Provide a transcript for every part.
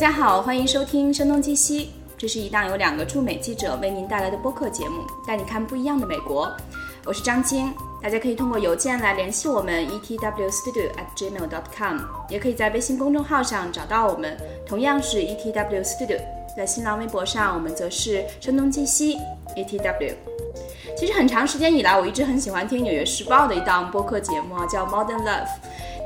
大家好，欢迎收听《声东击西》，这是一档由两个驻美记者为您带来的播客节目，带你看不一样的美国。我是张晶，大家可以通过邮件来联系我们 etwstudio@gmail.com，也可以在微信公众号上找到我们，同样是 etwstudio。在新浪微博上，我们则是“声东击西 etw”。其实很长时间以来，我一直很喜欢听《纽约时报》的一档播客节目，叫《Modern Love》。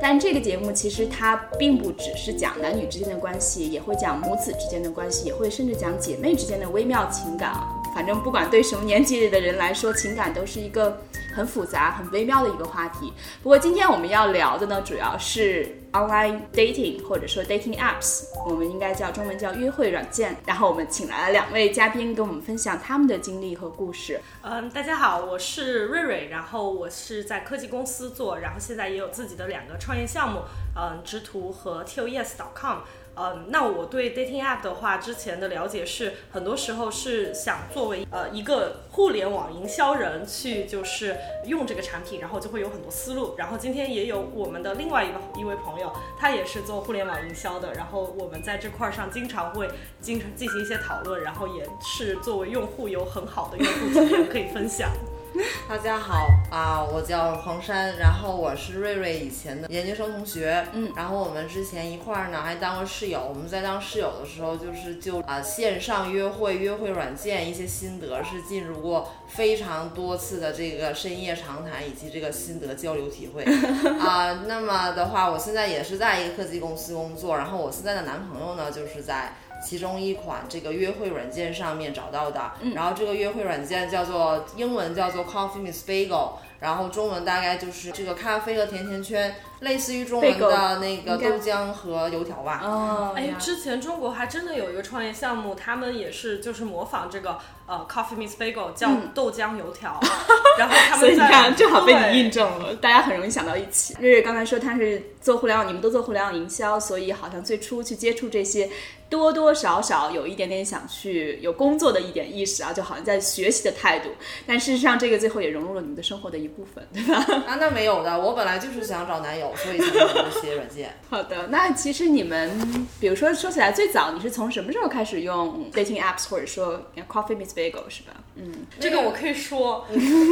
但这个节目其实它并不只是讲男女之间的关系，也会讲母子之间的关系，也会甚至讲姐妹之间的微妙情感。反正不管对什么年纪的人来说，情感都是一个。很复杂、很微妙的一个话题。不过今天我们要聊的呢，主要是 online dating 或者说 dating apps，我们应该叫中文叫约会软件。然后我们请来了两位嘉宾，跟我们分享他们的经历和故事。嗯，大家好，我是瑞瑞，然后我是在科技公司做，然后现在也有自己的两个创业项目，嗯，直图和 TOES.com。嗯，那我对 dating app 的话，之前的了解是，很多时候是想作为呃一个互联网营销人去就是用这个产品，然后就会有很多思路。然后今天也有我们的另外一个一位朋友，他也是做互联网营销的，然后我们在这块上经常会经常进行一些讨论，然后也是作为用户有很好的用户经验可以分享。大家好啊，我叫黄山，然后我是瑞瑞以前的研究生同学，嗯，然后我们之前一块儿呢还当过室友。我们在当室友的时候，就是就啊线上约会、约会软件一些心得，是进入过非常多次的这个深夜长谈以及这个心得交流体会 啊。那么的话，我现在也是在一个科技公司工作，然后我现在的男朋友呢就是在。其中一款这个约会软件上面找到的，然后这个约会软件叫做英文叫做 Coffee Miss Bagel，然后中文大概就是这个咖啡和甜甜圈。类似于中文的那个豆浆和油条吧。哦，哎，之前中国还真的有一个创业项目，他们也是就是模仿这个呃 Coffee Miss Bagel 叫豆浆油条，然后他们所以你看正好被你印证了，大家很容易想到一起。瑞瑞刚才说他是做互联网，你们都做互联网营销，所以好像最初去接触这些，多多少少有一点点想去有工作的一点意识啊，就好像在学习的态度。但事实上，这个最后也融入了你们的生活的一部分，对吧？啊，那没有的，我本来就是想找男友。所以才用这些软件。好的，那其实你们，比如说说起来，最早你是从什么时候开始用 dating apps，或者说 Coffee Miss Bagel 是吧？嗯，这个我可以说，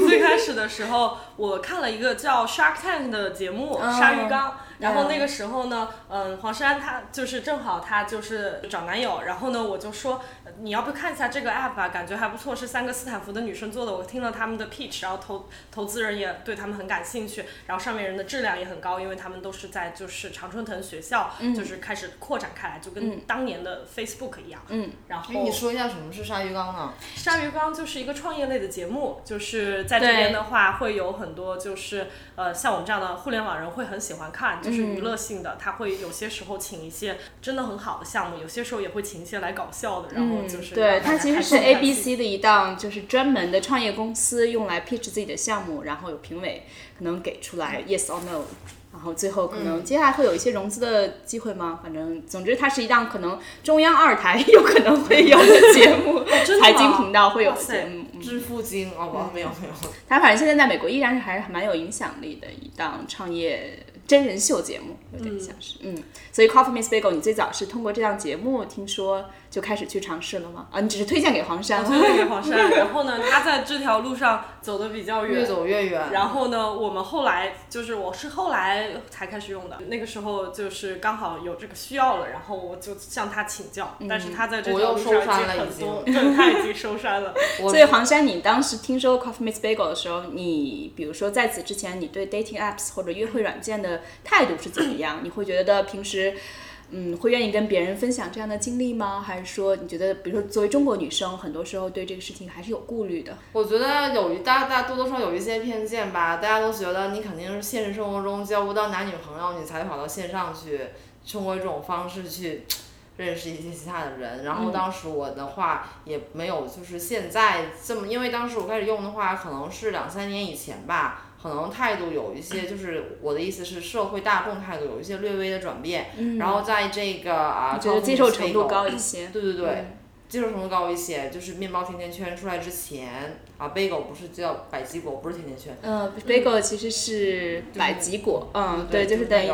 最开始的时候，我看了一个叫 Shark Tank 的节目《鲨鱼缸》。然后那个时候呢，嗯，黄珊她就是正好她就是找男友，然后呢，我就说你要不看一下这个 app 吧，感觉还不错，是三个斯坦福的女生做的，我听了他们的 pitch，然后投投资人也对他们很感兴趣，然后上面人的质量也很高，因为他们都是在就是常春藤学校，就是开始扩展开来，就跟当年的 Facebook 一样。嗯，然后你说一下什么是鲨鱼缸呢？鲨鱼缸就是一个创业类的节目，就是在这边的话会有很多就是呃像我们这样的互联网人会很喜欢看。是娱乐性的，他会有些时候请一些真的很好的项目，有些时候也会请一些来搞笑的，然后就是对它其实是 A B C 的一档，就是专门的创业公司用来 pitch 自己的项目，然后有评委可能给出来 yes or no。然后最后可能接下来会有一些融资的机会吗？反正总之它是一档可能中央二台有可能会有的节目，财经频道会有节目。致富经哦，没有没有。它反正现在在美国依然是还是蛮有影响力的一档创业真人秀节目，有点像是嗯。所以 Coffee Miss Bagel，你最早是通过这档节目听说。就开始去尝试了吗？啊，你只是推荐给黄山，推荐给黄山。然后呢，他在这条路上走的比较远，越走越远。然后呢，我们后来就是我是后来才开始用的，那个时候就是刚好有这个需要了，然后我就向他请教。但是他在这条路上已经很多，对，他已经收山了。所以黄山，你当时听说 Coffee Miss Bagel 的时候，你比如说在此之前，你对 dating apps 或者约会软件的态度是怎么样？你会觉得平时？嗯，会愿意跟别人分享这样的经历吗？还是说你觉得，比如说作为中国女生，很多时候对这个事情还是有顾虑的？我觉得有一大大多多少有一些偏见吧。大家都觉得你肯定是现实生活中交不到男女朋友，你才跑到线上去，通过这种方式去认识一些其他的人。然后当时我的话也没有，就是现在这么，因为当时我开始用的话，可能是两三年以前吧。可能态度有一些，就是我的意思是社会大众态度有一些略微的转变，然后在这个啊，觉得接受程度高一些，对对对，接受程度高一些，就是面包甜甜圈出来之前啊，bagel 不是叫百吉果，不是甜甜圈，嗯，bagel 其实是百吉果，嗯，对，就是等于。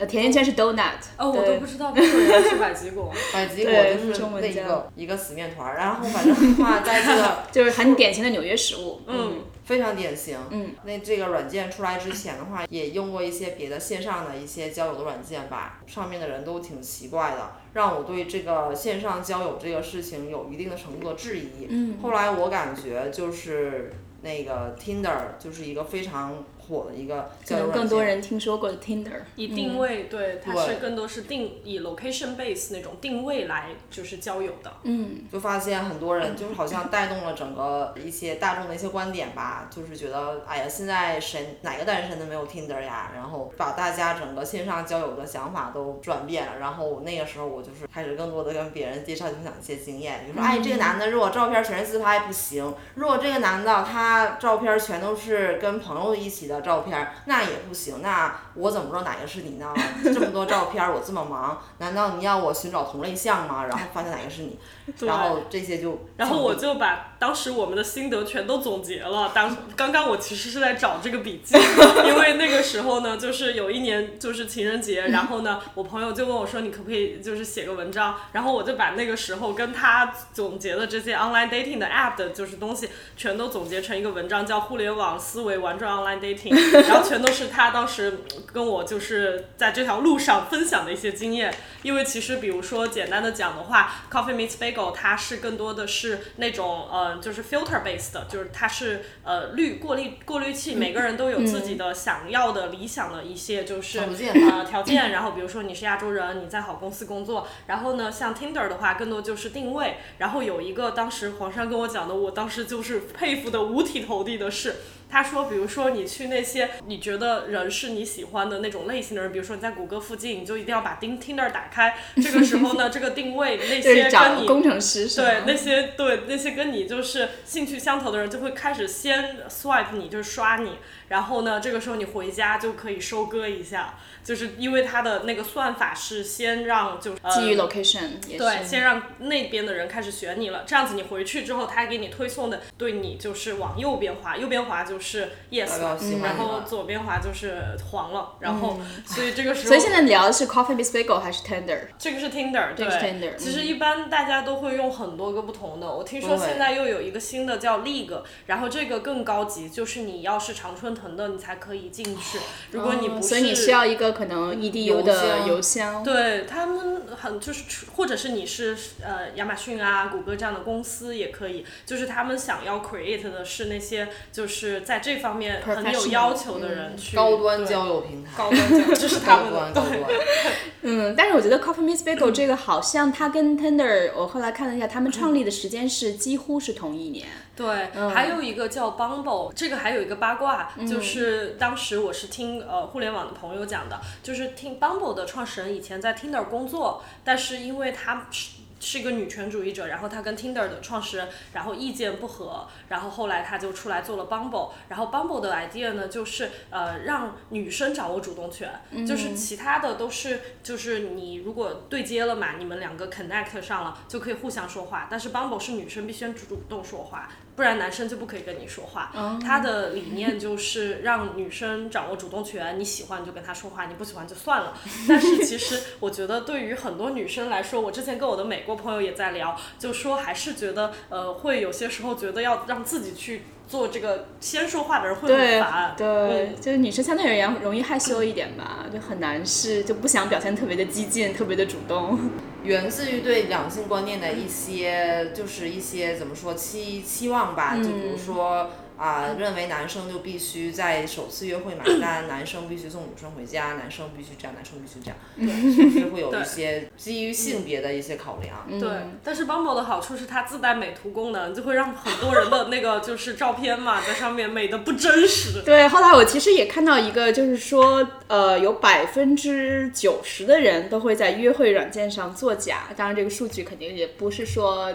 呃，甜甜圈是 donut。哦，我都不知道中文原来是百吉果。百吉果就是中文叫那一个一个死面团儿，然后反正的话，在这个 就是很典型的纽约食物。嗯，非常典型。嗯，那这个软件出来之前的话，也用过一些别的线上的一些交友的软件吧，上面的人都挺奇怪的，让我对这个线上交友这个事情有一定的程度的质疑。嗯，后来我感觉就是那个 Tinder 就是一个非常火的一个可能交友软件。更多人听说过的 Tinder。以定位，对，它是更多是定以 location base 那种定位来就是交友的。嗯，就发现很多人就是好像带动了整个一些大众的一些观点吧，就是觉得哎呀，现在谁哪个单身的没有 Tinder 呀？然后把大家整个线上交友的想法都转变了。然后那个时候我就是开始更多的跟别人介绍分享一些经验，比如说哎，这个男的如果照片全是自拍不行，如果这个男的他照片全都是跟朋友一起的照片，那也不行。那我怎么知道哪个是你呢？这么多照片，我这么忙，难道你要我寻找同类项吗？然后发现哪个是你？然后这些就，然后我就把当时我们的心得全都总结了。当刚刚我其实是在找这个笔记，因为那个时候呢，就是有一年就是情人节，然后呢，我朋友就问我说，你可不可以就是写个文章？然后我就把那个时候跟他总结的这些 online dating 的 app 的就是东西，全都总结成一个文章，叫《互联网思维玩转 online dating》，然后全都是他当时跟我就是在这条路上分享的一些经验。因为其实比如说简单的讲的话，Coffee Meets Bagel 它是更多的是那种呃就是 filter based 的，就是它是呃滤过滤过滤器，每个人都有自己的想要的理想的一些就是条件呃条件，然后比如说你是亚洲人，你在好公司工作，然后呢像 Tinder 的话更多就是定位，然后有一个当时黄山跟我讲的，我当时就是佩服的五体投地的是。他说，比如说你去那些你觉得人是你喜欢的那种类型的人，比如说你在谷歌附近，你就一定要把钉 Tinder 打开。这个时候呢，这个定位那些跟你工程师是对那些对那些跟你就是兴趣相投的人，就会开始先 swipe 你，就是刷你。然后呢，这个时候你回家就可以收割一下，就是因为它的那个算法是先让就呃基于 location。对，先让那边的人开始选你了，这样子你回去之后，他给你推送的对你就是往右边滑，右边滑就是 yes，然后左边滑就是黄了，然后、所以这个时候，所以现在聊的是 Coffee Bagel 还是 Tender？这个是 Tinder，对这个是 Tender 其实一般大家都会用很多个不同的，我听说现在又有一个新的叫 League，然后这个更高级，就是你要是常春藤的，你才可以进去，如果你不是，哦所以你需要一个可能 EDU 的邮箱。对他们很就是，或者是你是呃亚马逊啊、谷歌这样的公司也可以，就是他们想要 create 的是那些就是在这方面很有要求的人去高端交友平台，高端交友，这是他高们的对端高端。嗯，但是我觉得 Coffee Miss Bagel 这个好像它跟 Tender，我后来看了一下，他们创立的时间是几乎是同一年。对，还有一个叫 Bumble，这个还有一个八卦，就是当时我是听呃互联网的朋友讲的，就是听 Bumble 的创始人以前在 Tinder 工作，但是因为他是。是一个女权主义者，然后她跟 Tinder 的创始人，然后意见不合，然后后来她就出来做了 Bumble，然后 Bumble 的 idea 呢，就是呃让女生掌握主动权，就是其他的都是就是你如果对接了嘛，你们两个 connect 上了就可以互相说话，但是 Bumble 是女生必须主动说话，不然男生就不可以跟你说话。他的理念就是让女生掌握主动权，你喜欢就跟他说话，你不喜欢就算了。但是其实我觉得对于很多女生来说，我之前跟我的美国朋友也在聊，就说还是觉得呃会有些时候觉得要让自己去做这个先说话的人会对很烦。对，嗯就是女生相对而言容易害羞一点吧，就很难是就不想表现特别的激进，特别的主动。源自于对两性观念的一些，就是一些怎么说期期望吧，就比如说。啊、认为男生就必须在首次约会买单，男生必须送女生回家，男生必须这样，男生必须这样，对就是会有一些基于性别的一些考量。对，但是 Bumble 的好处是它自带美图功能，就会让很多人的那个就是照片嘛，在上面美的不真实。对，后来我其实也看到一个，就是说，呃，有百分之九十的人都会在约会软件上作假。当然，这个数据肯定也不是说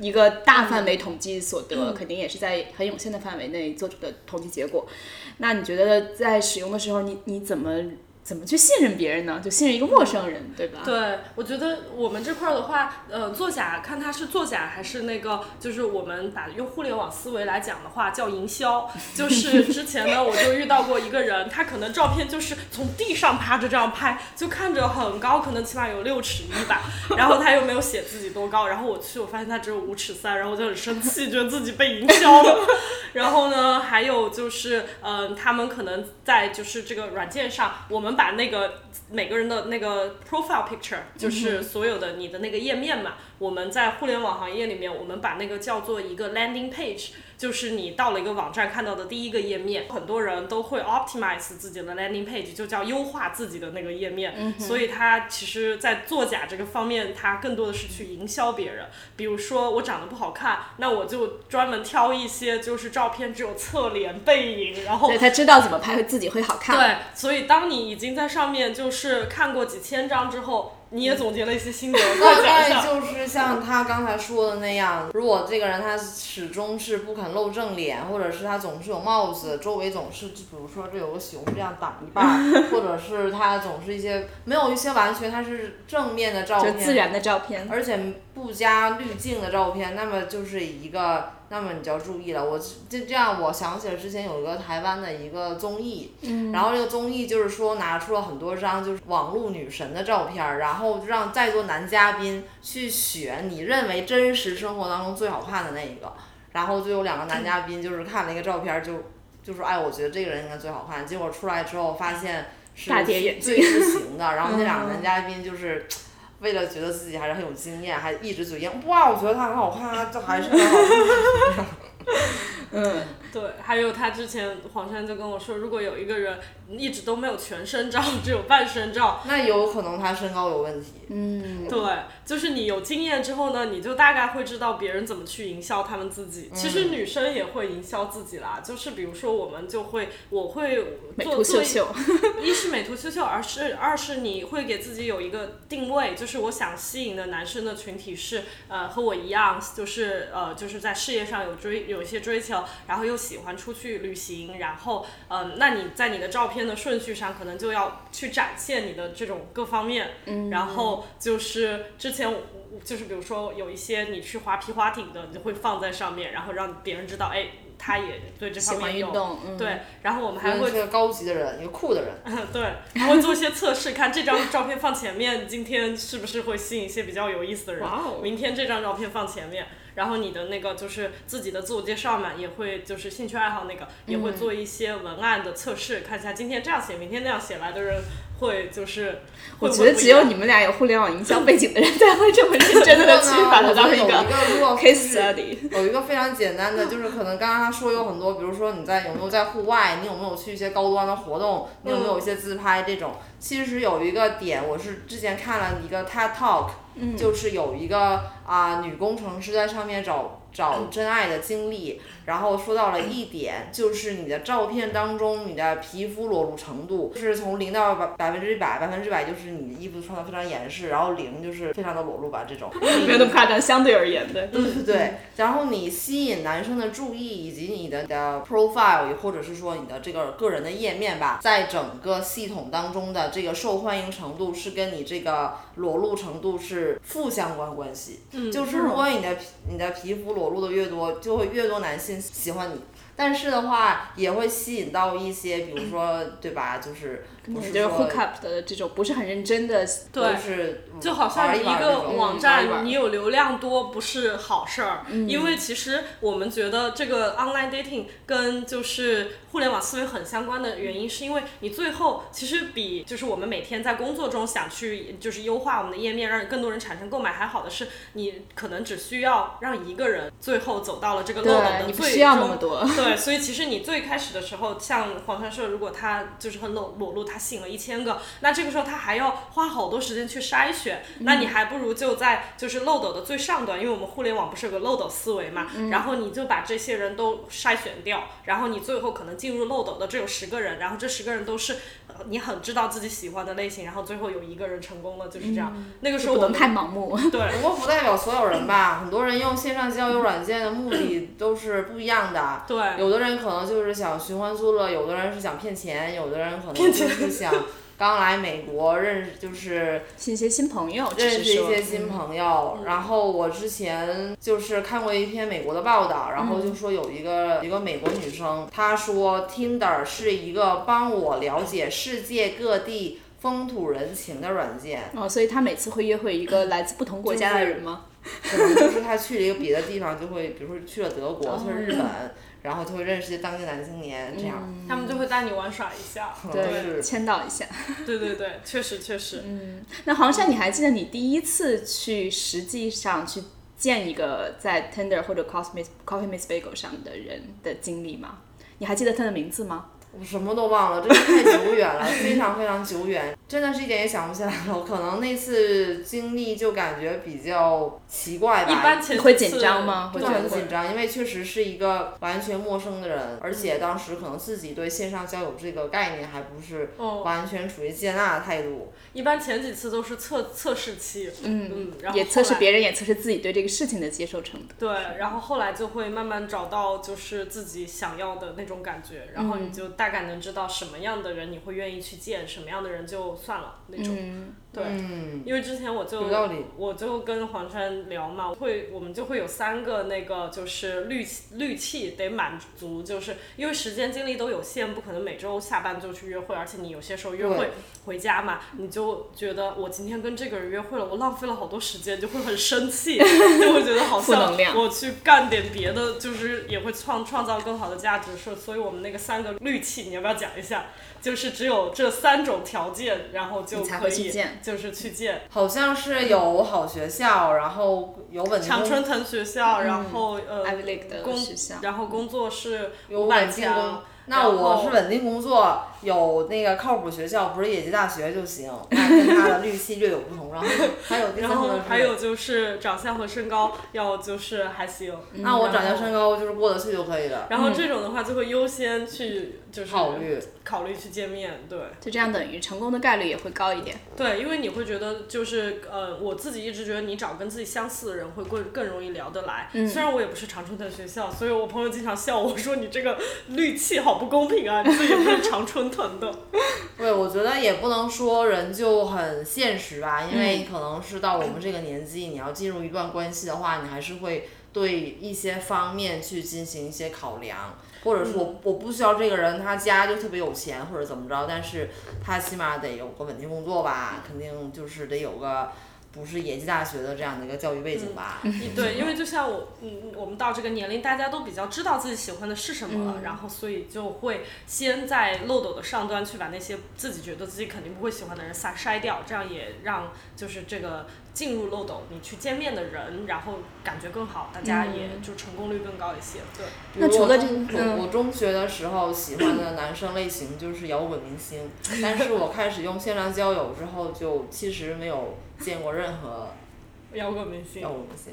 一个大范围统计所得，肯定也是在很有限的范围内做出的统计结果。那你觉得在使用的时候，你你怎么怎么去信任别人呢？就信任一个陌生人，对吧？对，我觉得我们这块儿的话，呃，作假看他是作假还是那个，就是我们打用互联网思维来讲的话，叫营销。就是之前呢，我就遇到过一个人，他可能照片就是从地上趴着这样拍，就看着很高，可能起码有六尺一吧。然后他又没有写自己多高，然后我去，我发现他只有五尺三，然后我就很生气，觉得自己被营销了。然后呢，还有就是，嗯，他们可能在就是这个软件上，我们。把那个每个人的那个 profile picture，就是所有的你的那个页面嘛，我们在互联网行业里面，我们把那个叫做一个 landing page。就是你到了一个网站看到的第一个页面，很多人都会 optimize 自己的 landing page，就叫优化自己的那个页面。所以它其实，在作假这个方面，它更多的是去营销别人。比如说我长得不好看，那我就专门挑一些就是照片只有侧脸、背影，然后对他知道怎么拍会自己会好看。对，所以当你已经在上面就是看过几千张之后。你也总结了一些心得，大概就是像他刚才说的那样，如果这个人他始终是不肯露正脸，或者是他总是有帽子，周围总是，比如说这有个熊这样挡一半，或者是他总是一些没有一些完全他是正面的照片，自然的照片，而且不加滤镜的照片，那么就是一个。那么你就要注意了，我就这样，我想起了之前有一个台湾的一个综艺，然后这个综艺就是说拿出了很多张就是网络女神的照片，然后让在座男嘉宾去选你认为真实生活当中最好看的那一个，然后就有两个男嘉宾就是看了一个照片，就就说哎，我觉得这个人应该最好看，结果出来之后发现是最不行的，然后那两个男嘉宾就是。为了觉得自己还是很有经验，还一直嘴硬。哇，我觉得他很好看啊，这还是很好看。嗯，对，还有他之前黄山就跟我说，如果有一个人。一直都没有全身照，只有半身照。那有可能他身高有问题。嗯，对，就是你有经验之后呢，你就大概会知道别人怎么去营销他们自己。其实女生也会营销自己啦，就是比如说我们就会，我会做做 一是美图秀秀，而是二是你会给自己有一个定位，就是我想吸引的男生的群体是呃和我一样，就是呃就是在事业上有追有一些追求，然后又喜欢出去旅行，然后嗯，那你在你的照片。天的顺序上，可能就要去展现你的这种各方面，然后就是之前就是比如说有一些你去划皮划艇的，你就会放在上面，然后让别人知道，哎，他也对这方面有对，然后我们还会是个高级的人，一个酷的人，对，还会做一些测试，看这张照片放前面，今天是不是会吸引一些比较有意思的人，明天这张照片放前面。然后你的那个就是自己的自我介绍嘛，也会就是兴趣爱好那个，也会做一些文案的测试，看一下今天这样写，明天那样写来的人会就是。我觉得只有你们俩有互联网营销背景的人才会这么认真的去把它当一个 case study。有一个非常简单的，就是可能刚刚他说有很多，比如说你在有没有在户外，你有没有去一些高端的活动，你有没有一些自拍这种。其实有一个点，我是之前看了一个 TED Talk，就是有一个啊女工程师在上面找。找真爱的经历，然后说到了一点，就是你的照片当中，你的皮肤裸露程度是从零到百百分之百，百分之百就是你的衣服穿的非常严实，然后零就是非常的裸露吧，这种。没有那么夸张，相对而言的。对对对。然后你吸引男生的注意，以及你的的 profile，或者是说你的这个个人的页面吧，在整个系统当中的这个受欢迎程度是跟你这个裸露程度是负相关关系。嗯。就是如果你的你的皮肤。裸露的越多，就会越多男性喜欢你。但是的话，也会吸引到一些，比如说，对吧？就是。就是 hook up 的这种不是很认真的，对，就好像一个网站，你有流量多不是好事儿，因为其实我们觉得这个 online dating 跟就是互联网思维很相关的原因，是因为你最后其实比就是我们每天在工作中想去就是优化我们的页面，让更多人产生购买还好的是，你可能只需要让一个人最后走到了这个漏斗的最终，对，所以其实你最开始的时候，像黄传社，如果他就是很裸裸露，他吸引了一千个，那这个时候他还要花好多时间去筛选，那你还不如就在就是漏斗的最上端，因为我们互联网不是有个漏斗思维嘛，然后你就把这些人都筛选掉，然后你最后可能进入漏斗的只有十个人，然后这十个人都是你很知道自己喜欢的类型，然后最后有一个人成功了，就是这样。那个时候我们太盲目。对，不过不代表所有人吧，很多人用线上交友软件的目的 都是不一样的。对，有的人可能就是想寻欢作乐，有的人是想骗钱，有的人可能就是想刚来美国认识，就是一些新朋友，认识一些嗯新朋友。然后我之前就是看过一篇美国的报道，然后就说有一个一个美国女生，她说 Tinder 是一个帮我了解世界各地风土人情的软件。哦，所以他每次会约会一个 来自不同国家的人吗？可能就是他去了一个别的地方，就会比如说去了德国，哦去了日本，然后就会认识一些当地男青年，这样。他们就会带你玩耍一下。对，是 签到一下。对对对，确实确实。嗯那黄山，你还记得你第一次去实际上去见一个在 Tender 或者 Coffee Miss Coffee Miss Bagel 上的人的经历吗？你还记得他的名字吗？我什么都忘了，真的太久远了，非常非常久远，真的是一点也想不起来了。我可能那次经历就感觉比较奇怪吧，一般前几会紧张吗会觉得很紧张，因为确实是一个完全陌生的人，而且当时可能自己对线上交友这个概念还不是哦，完全处于接纳的态度。一般前几次都是测测试期，嗯，然后也测试别人，也测试自己对这个事情的接受程度。对，然后后来就会慢慢找到就是自己想要的那种感觉，然后你就大概能知道什么样的人你会愿意去见，什么样的人就算了那种。嗯，对，嗯，因为之前我就有道理。我就跟黄山聊嘛，会我们就会有三个那个就是滤滤器得满足，就是因为时间精力都有限，不可能每周下班就去约会，而且你有些时候约会对回家嘛，你就觉得我今天跟这个人约会了，我浪费了好多时间，就会很生气，就会觉得好像负能量我去干点别的，就是也会创创造更好的价值。是所以我们那个三个滤器，你要不要讲一下？就是只有这三种条件，然后就才可以见就是去见。好像是有好学校，然后有稳定工常春藤学校，然后呃工学校然后工作是有稳定工，。那我是稳定工作，有那个靠谱学校，不是野鸡大学就行。那跟他的滤器略有不同。然后还有第然后三个是还有就是长相和身高要就是还行。那我长相身高就是过得去就可以了。然后这种的话就会优先去就是考虑考虑去见面，对就这样等于成功的概率也会高一点。对，因为你会觉得就是呃，我自己一直觉得你找跟自己相似的人会更更容易聊得来。虽然我也不是长春的学校，所以我朋友经常笑我说你这个滤器好不公平啊，你自己不是长春藤的。对，我觉得也不能说人就很现实吧，因为可能是到我们这个年纪，你要进入一段关系的话，你还是会对一些方面去进行一些考量，或者说我我不需要这个人他家就特别有钱或者怎么着，但是他起码得有个稳定工作吧，肯定就是得有个不是野鸡大学的这样的一个教育背景吧。对，因为就像我，嗯，我们到这个年龄，大家都比较知道自己喜欢的是什么了，然后所以就会先在漏斗的上端去把那些自己觉得自己肯定不会喜欢的人筛筛掉，这样也让就是这个进入漏斗你去见面的人，然后感觉更好，大家也就成功率更高一些。对，比如那除了我中这嗯。我我中学的时候喜欢的男生类型就是摇滚明星，但是我开始用线上交友之后，就其实没有见过任何摇滚明星摇，滚明星，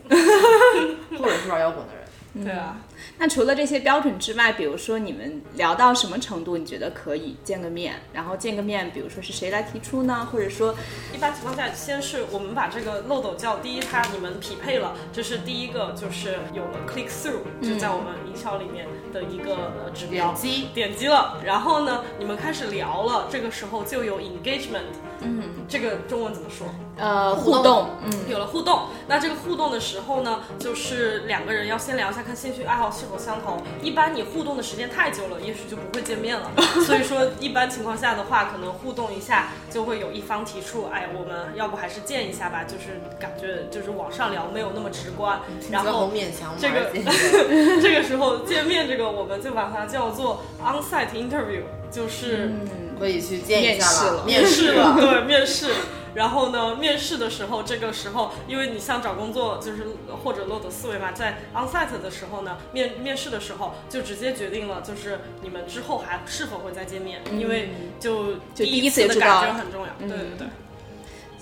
或者是玩摇滚的人。对啊，那除了这些标准之外，比如说你们聊到什么程度，你觉得可以见个面？然后见个面，比如说是谁来提出呢？或者说，一般情况下，先是我们把这个漏斗叫第一，它你们匹配了，这是第一个，就是有了 click through，就在我们营销里面的一个呃指标。点击点击了，然后呢，你们开始聊了，这个时候就有 engagement。嗯，这个中文怎么说？呃，互动，嗯，有了互动，那这个互动的时候呢，就是两个人要先聊一下，看兴趣爱好是否相同。一般你互动的时间太久了，也许就不会见面了。所以说，一般情况下的话，可能互动一下就会有一方提出，哎，我们要不还是见一下吧？就是感觉就是网上聊没有那么直观，然后勉强，这个 这个时候见面这个我们就把它叫做 on-site interview，就是。可以去见一下面试了面试了。对，面试。然后呢，面试的时候，这个时候，因为你像找工作，就是或者漏斗思维嘛，在 onsite 的时候呢，面面试的时候就直接决定了，就是你们之后还是否会再见面，因为就就第一一次知道的感觉很重要。对对对。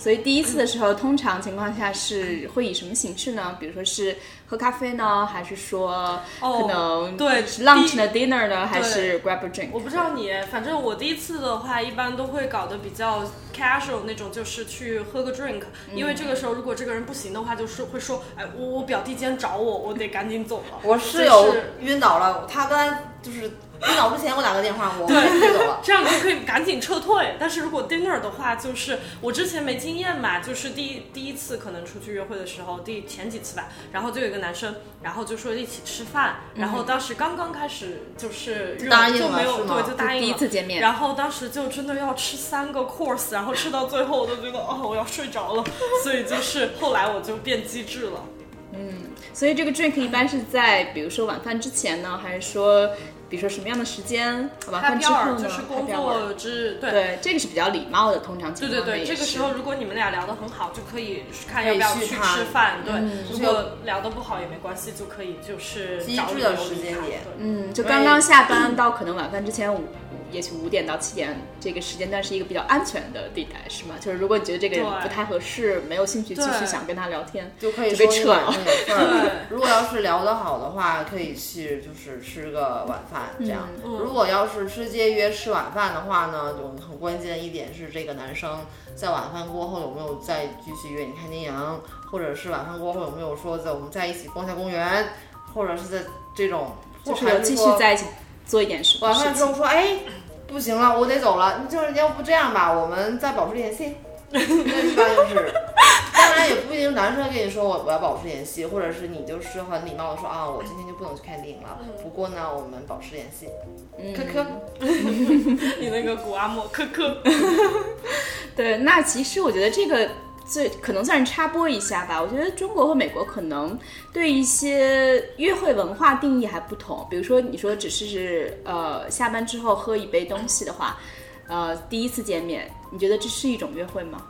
所以第一次的时候，通常情况下是会以什么形式呢？比如说是喝咖啡呢，还是说哦可能对是 lunch 呢、dinner 呢，还是 grab a drink？我不知道你，反正我第一次的话，一般都会搞得比较 casual 那种，就是去喝个 drink，、因为这个时候如果这个人不行的话，就是会说，哎，我我表弟今天找我，我得赶紧走了。我室友晕倒了，他刚才就是晕倒之前给我打个电话，我飞走了。这样你就可以赶紧撤退。但是如果 dinner 的话，就是我之前没经验嘛，就是第一第一次可能出去约会的时候，第前几次吧，然后就有一个男生，然后就说一起吃饭，然后当时刚刚开始就是答应就没有了是吗对就答应了第一次见面然后当时就真的要吃三个 course，然后吃到最后我都觉得哦我要睡着了，所以就是后来我就变机智了。嗯所以这个 drink 一般是在比如说晚饭之前呢，还是说比如说什么样的时间？晚饭 happy 之后 hour 呢就是工作之对。对，这个是比较礼貌的，通常情对对对，这个时候如果你们俩聊得很好，就可以看要不要去吃饭。对，如果聊得不好也没关系，就可以就是机找理智的时间点嗯，就刚刚下班到可能晚饭之前五，五也许五点到七点这个时间段是一个比较安全的地带，是吗？就是如果你觉得这个人不太合适，没有兴趣继续想跟他聊天，就可以就被撤事儿对。如果要是聊得好的话，可以去就是吃个晚饭这样。嗯如果要是直接约吃晚饭的话呢，就很关键一点是这个男生在晚饭过后有没有再继续约你看电影，或者是晚饭过后有没有说在我们在一起逛下公园，或者是在这种就是有继续在一起做一点事。晚饭之后说，哎，不行了，我得走了。就是要不这样吧，我们再保持联系。那一般就是，当然也不一定男生跟你说我我要保持联系，或者是你就是很礼貌的说啊，我今天就不能去看电影了。不过呢，我们保持联系。科科，你那个古阿莫科科，对，那其实我觉得这个最可能算是插播一下吧。我觉得中国和美国可能对一些约会文化定义还不同。比如说，你说只是呃下班之后喝一杯东西的话，呃第一次见面，你觉得这是一种约会吗？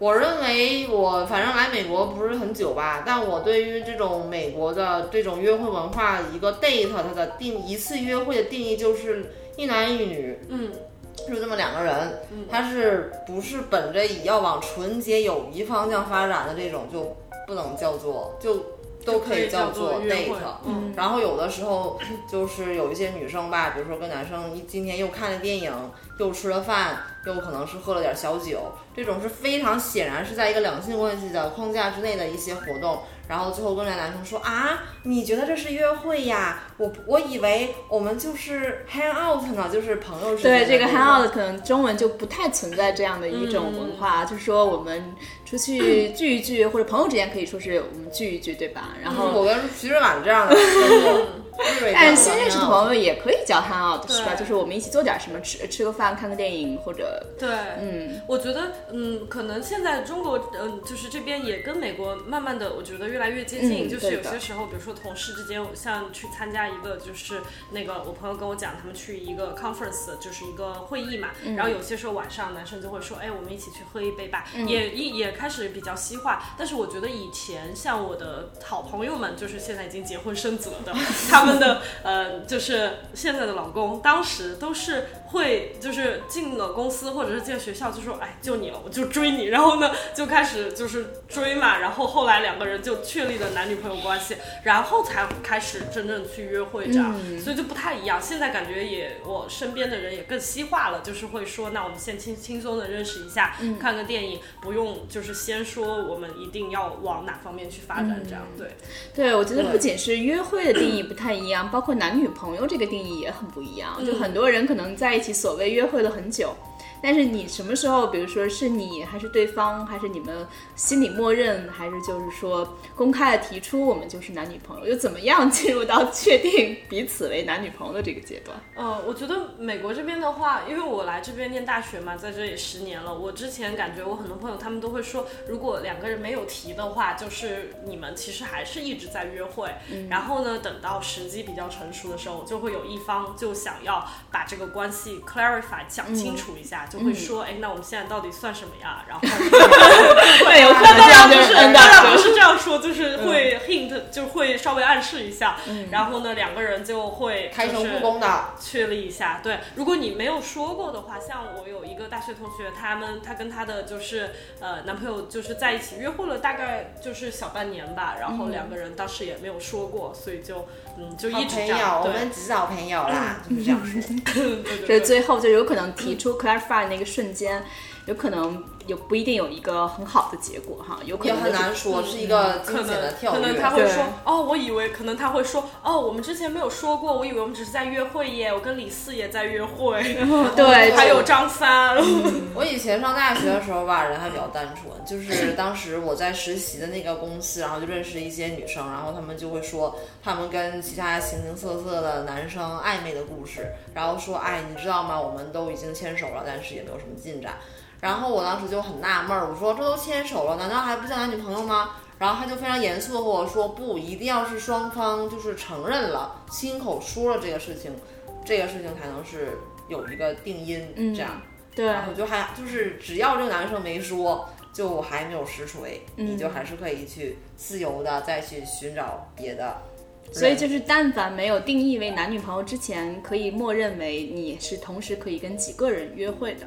我认为我反正来美国不是很久吧，但我对于这种美国的这种约会文化，一个 date 它的定一次约会的定义就是一男一女，嗯，就这么两个人，他是不是本着以要往纯洁友谊方向发展的这种，就不能叫做就都可以叫做 date。嗯然后有的时候就是有一些女生吧，比如说跟男生一今天又看了电影，又吃了饭，又可能是喝了点小酒，这种是非常显然是在一个两性关系的框架之内的一些活动。然后最后问那男生说啊，你觉得这是约会呀？我我以为我们就是 hang out 呢，就是朋友之间对这个 hang out 可能中文就不太存在这样的一种文化，就是说我们出去 聚一聚，或者朋友之间可以说是我们聚一聚，对吧？然后我跟徐志婉这样的 但是新认识的朋友也可以叫 hang out，是吧？就是我们一起做点什么，吃吃个饭，看个电影，或者对，嗯，我觉得，嗯，可能现在中国，嗯，就是这边也跟美国慢慢的，我觉得越来越接近。嗯就是有些时候，比如说同事之间，像去参加一个，就是那个我朋友跟我讲，他们去一个 conference，就是一个会议嘛。嗯然后有些时候晚上男生就会说，哎，我们一起去喝一杯吧，嗯也也也开始比较西化。但是我觉得以前像我的好朋友们，就是现在已经结婚生子了的，他们的呃，就是现在的老公，当时都是会就是进了公司或者是进了学校，就说哎就你了，我就追你，然后呢就开始就是追嘛，然后后来两个人就确立了男女朋友关系，然后才开始真正去约会这样，所以就不太一样。现在感觉也我身边的人也更西化了，就是会说那我们先轻轻松的认识一下，看个电影，不用就是先说我们一定要往哪方面去发展这样，对。对，我觉得不仅是约会的定义不太一样，包括男女朋友这个定义也很不一样。就很多人可能在一起所谓约会了很久，但是你什么时候，比如说是你还是对方，还是你们心里默认，还是就是说公开的提出我们就是男女朋友，又怎么样进入到确定彼此为男女朋友的这个阶段？呃，我觉得美国这边的话，因为我来这边念大学嘛，在这里十年了。我之前感觉我很多朋友他们都会说，如果两个人没有提的话，就是你们其实还是一直在约会。然后呢，等到时机比较成熟的时候，就会有一方就想要把这个关系 clarify 讲清楚一下，就会说，哎，那我们现在到底算什么呀？然后 对，有可能当这样就是然不是，当然不是这样说，就是会 hint，、就会稍微暗示一下，然后呢，两个人就会开诚布公的。确立一下。对，如果你没有说过的话，像我有一个大学同学，他们她跟她的就是呃男朋友就是在一起约会了大概就是小半年吧，然后两个人当时也没有说过，所以就嗯就好一直朋友，这样。我们只是好朋友啦，就是这样说。所以最后就有可能提出 clarify 那个瞬间，有可能有不一定有一个很好的结果哈，有可能很难说，是一个可惊险的跳跃。可能他会对说哦，我以为可能他会说哦，我们之前没有说过，我以为我们只是在约会耶，我跟李四也在约会，对还有张三，我以前上大学的时候吧，人还比较单纯，就是当时我在实习的那个公司，然后就认识一些女生，然后她们就会说她们跟其他形形色色的男生暧昧的故事，然后说，哎，你知道吗？我们都已经牵手了，但是也没有什么进展。然后我当时就很纳闷儿，我说这都牵手了，难道还不像男女朋友吗？然后他就非常严肃的和我说，不，一定要是双方就是承认了，亲口说了这个事情，这个事情才能是有一个定音，嗯这样。对然后就还就是只要这个男生没说，就还没有实锤，嗯你就还是可以去自由的再去寻找别的。所以就是，但凡没有定义为男女朋友之前，可以默认为你是同时可以跟几个人约会的。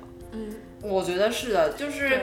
我觉得是的，就是。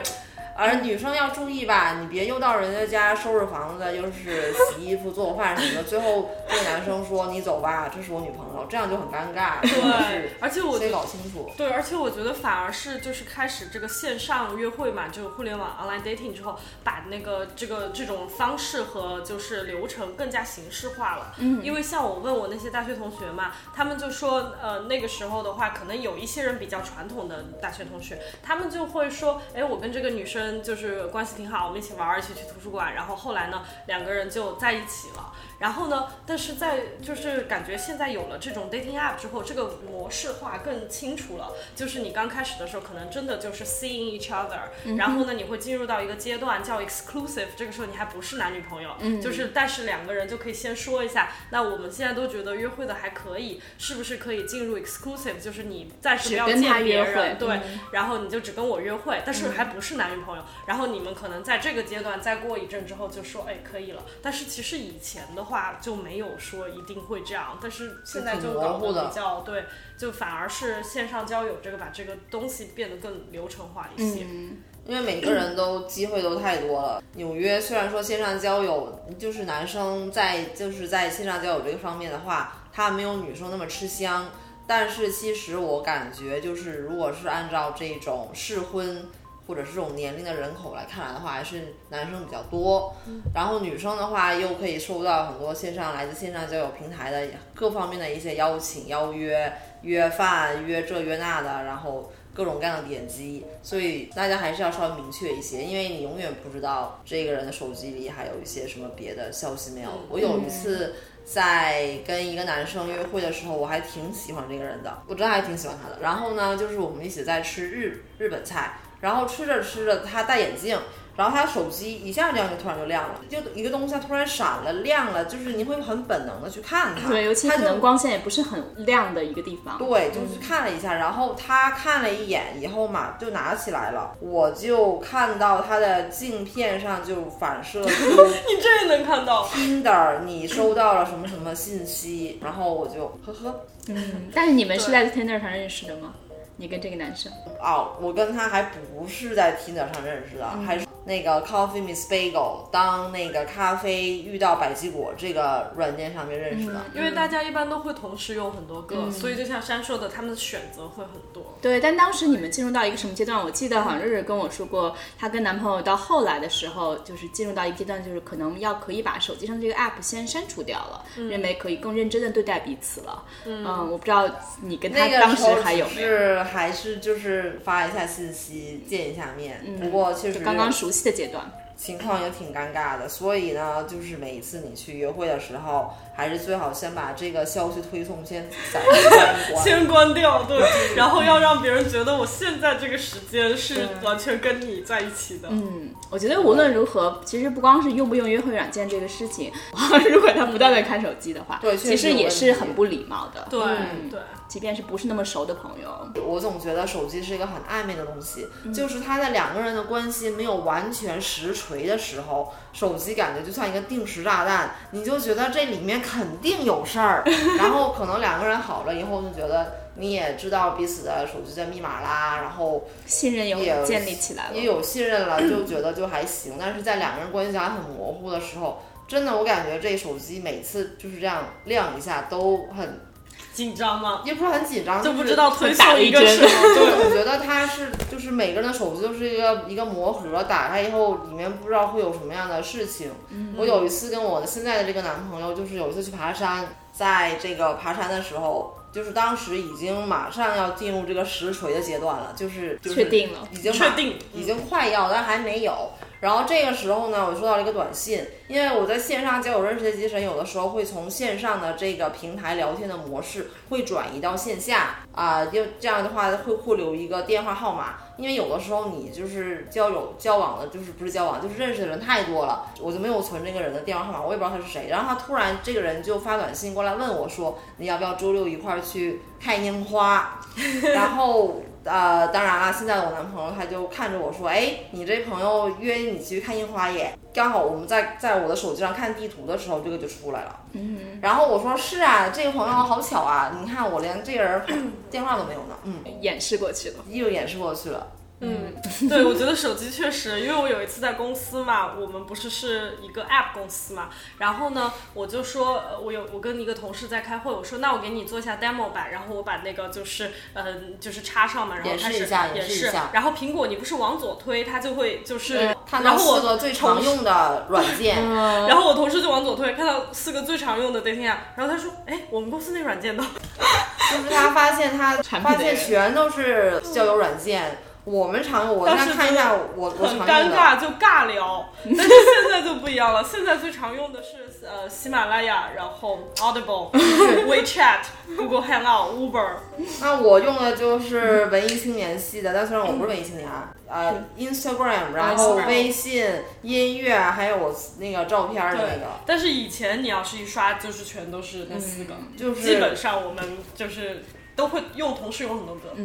而女生要注意吧，你别又到人家家收拾房子，又是洗衣服、做饭什么的，最后那个男生说你走吧，这是我女朋友，这样就很尴尬。对，而且我得搞清楚。对，而且我觉得反而是就是开始这个线上约会嘛，就是互联网 online dating 之后，把那个这个这种方式和就是流程更加形式化了。嗯，因为像我问我那些大学同学嘛，他们就说，呃，那个时候的话，可能有一些人比较传统的大学同学，他们就会说，哎，我跟这个女生就是关系挺好，我们一起玩儿，一起去图书馆，然后后来呢，两个人就在一起了。然后呢，但是在就是感觉现在有了这种 dating app 之后，这个模式化更清楚了。就是你刚开始的时候，可能真的就是 seeing each other，、然后呢，你会进入到一个阶段叫 exclusive，这个时候你还不是男女朋友，就是但是两个人就可以先说一下，那我们现在都觉得约会的还可以，是不是可以进入 exclusive？就是你暂时不要见别约会人，对，嗯然后你就只跟我约会，但是还不是男女朋友。然后你们可能在这个阶段再过一阵之后就说，哎，可以了。但是其实以前的话就没有说一定会这样，但是现在就搞得比较对，就反而是线上交友这个把这个东西变得更流程化一些。嗯，因为每个人都机会都太多了。纽约虽然说线上交友，就是男生在就是在线上交友这个方面的话，他没有女生那么吃香。但是其实我感觉，就是如果是按照这种适婚或者是这种年龄的人口来看来的话，还是男生比较多。然后女生的话，又可以收到很多线上来自线上交友平台的各方面的一些邀请、邀约、约饭、约这约那的，然后各种各样的点击，所以大家还是要稍微明确一些，因为你永远不知道这个人的手机里还有一些什么别的消息没有。我有一次在跟一个男生约会的时候，我还挺喜欢这个人的，我真的还挺喜欢他的。然后呢，就是我们一起在吃日日本菜，然后吃着吃着，他戴眼镜。然后他手机一下这样就突然就亮了，就一个东西它突然闪了亮了，就是你会很本能的去看它。对，尤其他就可能光线也不是很亮的一个地方。对，就是看了一下，然后他看了一眼以后嘛，就拿起来了，我就看到他的镜片上就反射出 你这也能看到？Tinder 你收到了什么什么信息，然后我就呵呵，嗯，但是你们是在 Tinder 上认识的吗？你跟这个男生？哦，我跟他还不是在 Tinder 上认识的，嗯还是那个 Coffee Miss Bagel 当那个咖啡遇到百吉果这个软件上面认识的。因为大家一般都会同时用很多个，嗯所以就像山说的，他们的选择会很多。对，但当时你们进入到一个什么阶段？我记得好像瑞瑞跟我说过，她跟男朋友到后来的时候，就是进入到一个阶段，就是可能要可以把手机上这个 app 先删除掉了，认为可以更认真的对待彼此了。嗯，我不知道你跟他当时还有没有？是还是就是发一下信息，见一下面。不过确实刚刚熟悉的阶段。情况也挺尴尬的，所以呢，就是每一次你去约会的时候，还是最好先把这个消息推送先暂时关。先关掉，对，然后要让别人觉得我现在这个时间是完全跟你在一起的。嗯，我觉得无论如何，其实不光是用不用约会软件这个事情，如果他不断的看手机的话，对其实也是很不礼貌的。对、嗯对，即便是不是那么熟的朋友，我总觉得手机是一个很暧昧的东西，嗯就是他在两个人的关系没有完全实锤的时候，手机感觉就像一个定时炸弹，你就觉得这里面肯定有事儿，然后可能两个人好了以后就觉得你也知道彼此的手机的密码啦，然后信任也也建立起来了。也有信任了，就觉得就还行。但是在两个人关系还很模糊的时候，真的我感觉这手机每次就是这样亮一下都很紧张吗？也不是很紧张，就不知道推打送一个针什么。就，我觉得它是就是每个人的手机都是一个一个魔盒，打开以后里面不知道会有什么样的事情。我有一次跟我的现在的这个男朋友，就是有一次去爬山，在这个爬山的时候，就是当时已经马上要进入这个实锤的阶段了，就是就是确定了已经马确定已经快要，但还没有。然后这个时候呢，我收到了一个短信，因为我在线上交友认识的机神，有的时候会从线上的这个平台聊天的模式会转移到线下啊，就这样的话会互留一个电话号码，因为有的时候你就是交友交往的，就是不是交往，就是认识的人太多了，我就没有存这个人的电话号码，我也不知道他是谁。然后他突然这个人就发短信过来问我说，你要不要周六一块儿去看樱花？然后。呃，当然了，现在我男朋友他就看着我说：“哎，你这朋友约你去看樱花耶。”刚好我们在在我的手机上看地图的时候，这个就出来了。嗯，然后我说：“是啊，这个朋友好巧啊，你看我连这个人电话都没有呢。”嗯，掩饰过去了，又掩饰过去了。嗯，对，我觉得手机确实，因为我有一次在公司嘛，我们不是是一个 app 公司嘛，然后呢，我就说，呃我有我跟一个同事在开会，我说那我给你做一下 demo 版，然后我把那个就是呃就是插上嘛，然后演示开始一下演示一下，然后苹果你不是往左推，它就会就是，看到然后我四个最常用的软件，然后我同事就往左推，看到四个最常用的 dating app，然后他说，哎，我们公司那软件呢？就是他发现他发现全都是交友软件。我们常用，我当时先看一下我我很。尴尬，就尬聊。但是现在就不一样了，现在最常用的是呃喜马拉雅，然后 Audible、WeChat、Google Hangout、Uber。那我用的就是文艺青年系的，但虽然我不是文艺青年啊，呃，Instagram，然后微信、音乐，还有我那个照片儿的那个，，但是以前你要是一刷，就是全都是那四个，就是基本上我们就是都会用，同时用很多个。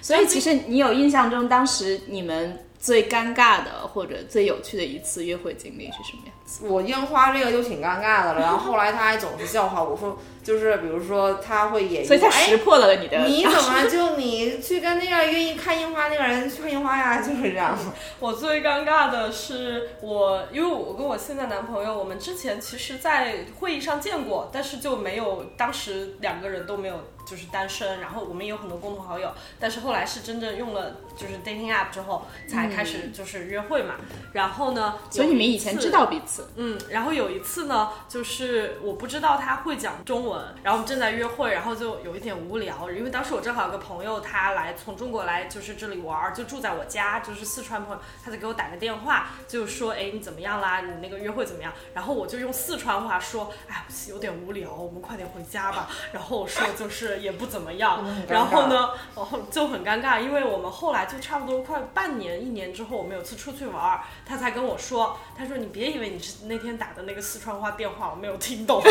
所以其实你有印象中当时你们最尴尬的或者最有趣的一次约会经历是什么样子？我樱花这个就挺尴尬的了。然后后来他还总是笑话我说，就是比如说他会演绎，所以他哎识破了你的。你怎么就你去跟那个愿意看樱花那个人去看樱花呀？就是这样。我最尴尬的是我，因为我跟我现在男朋友，我们之前其实，在会议上见过，但是就没有，当时两个人都没有就是单身，然后我们也有很多共同好友，但是后来是真正用了就是 dating app 之后，才开始就是约会嘛。然后呢，所以你们以前知道彼此，嗯，然后有一次呢，就是我不知道他会讲中文，然后我们正在约会，然后就有一点无聊，因为当时我正好有个朋友，他来从中国来就是这里玩儿，就住在我家，就是四川朋友，他就给我打个电话，就说，哎，你怎么样啦？你那个约会怎么样？然后我就用四川话说，哎，有点无聊，我们快点回家吧。然后我说就是也不怎么样，然后呢，然后就很尴尬，因为我们后来就差不多快半年、一年之后，我们有次出去玩儿，他才跟我说，他说你别以为你是那天打的那个四川话电话，我没有听懂。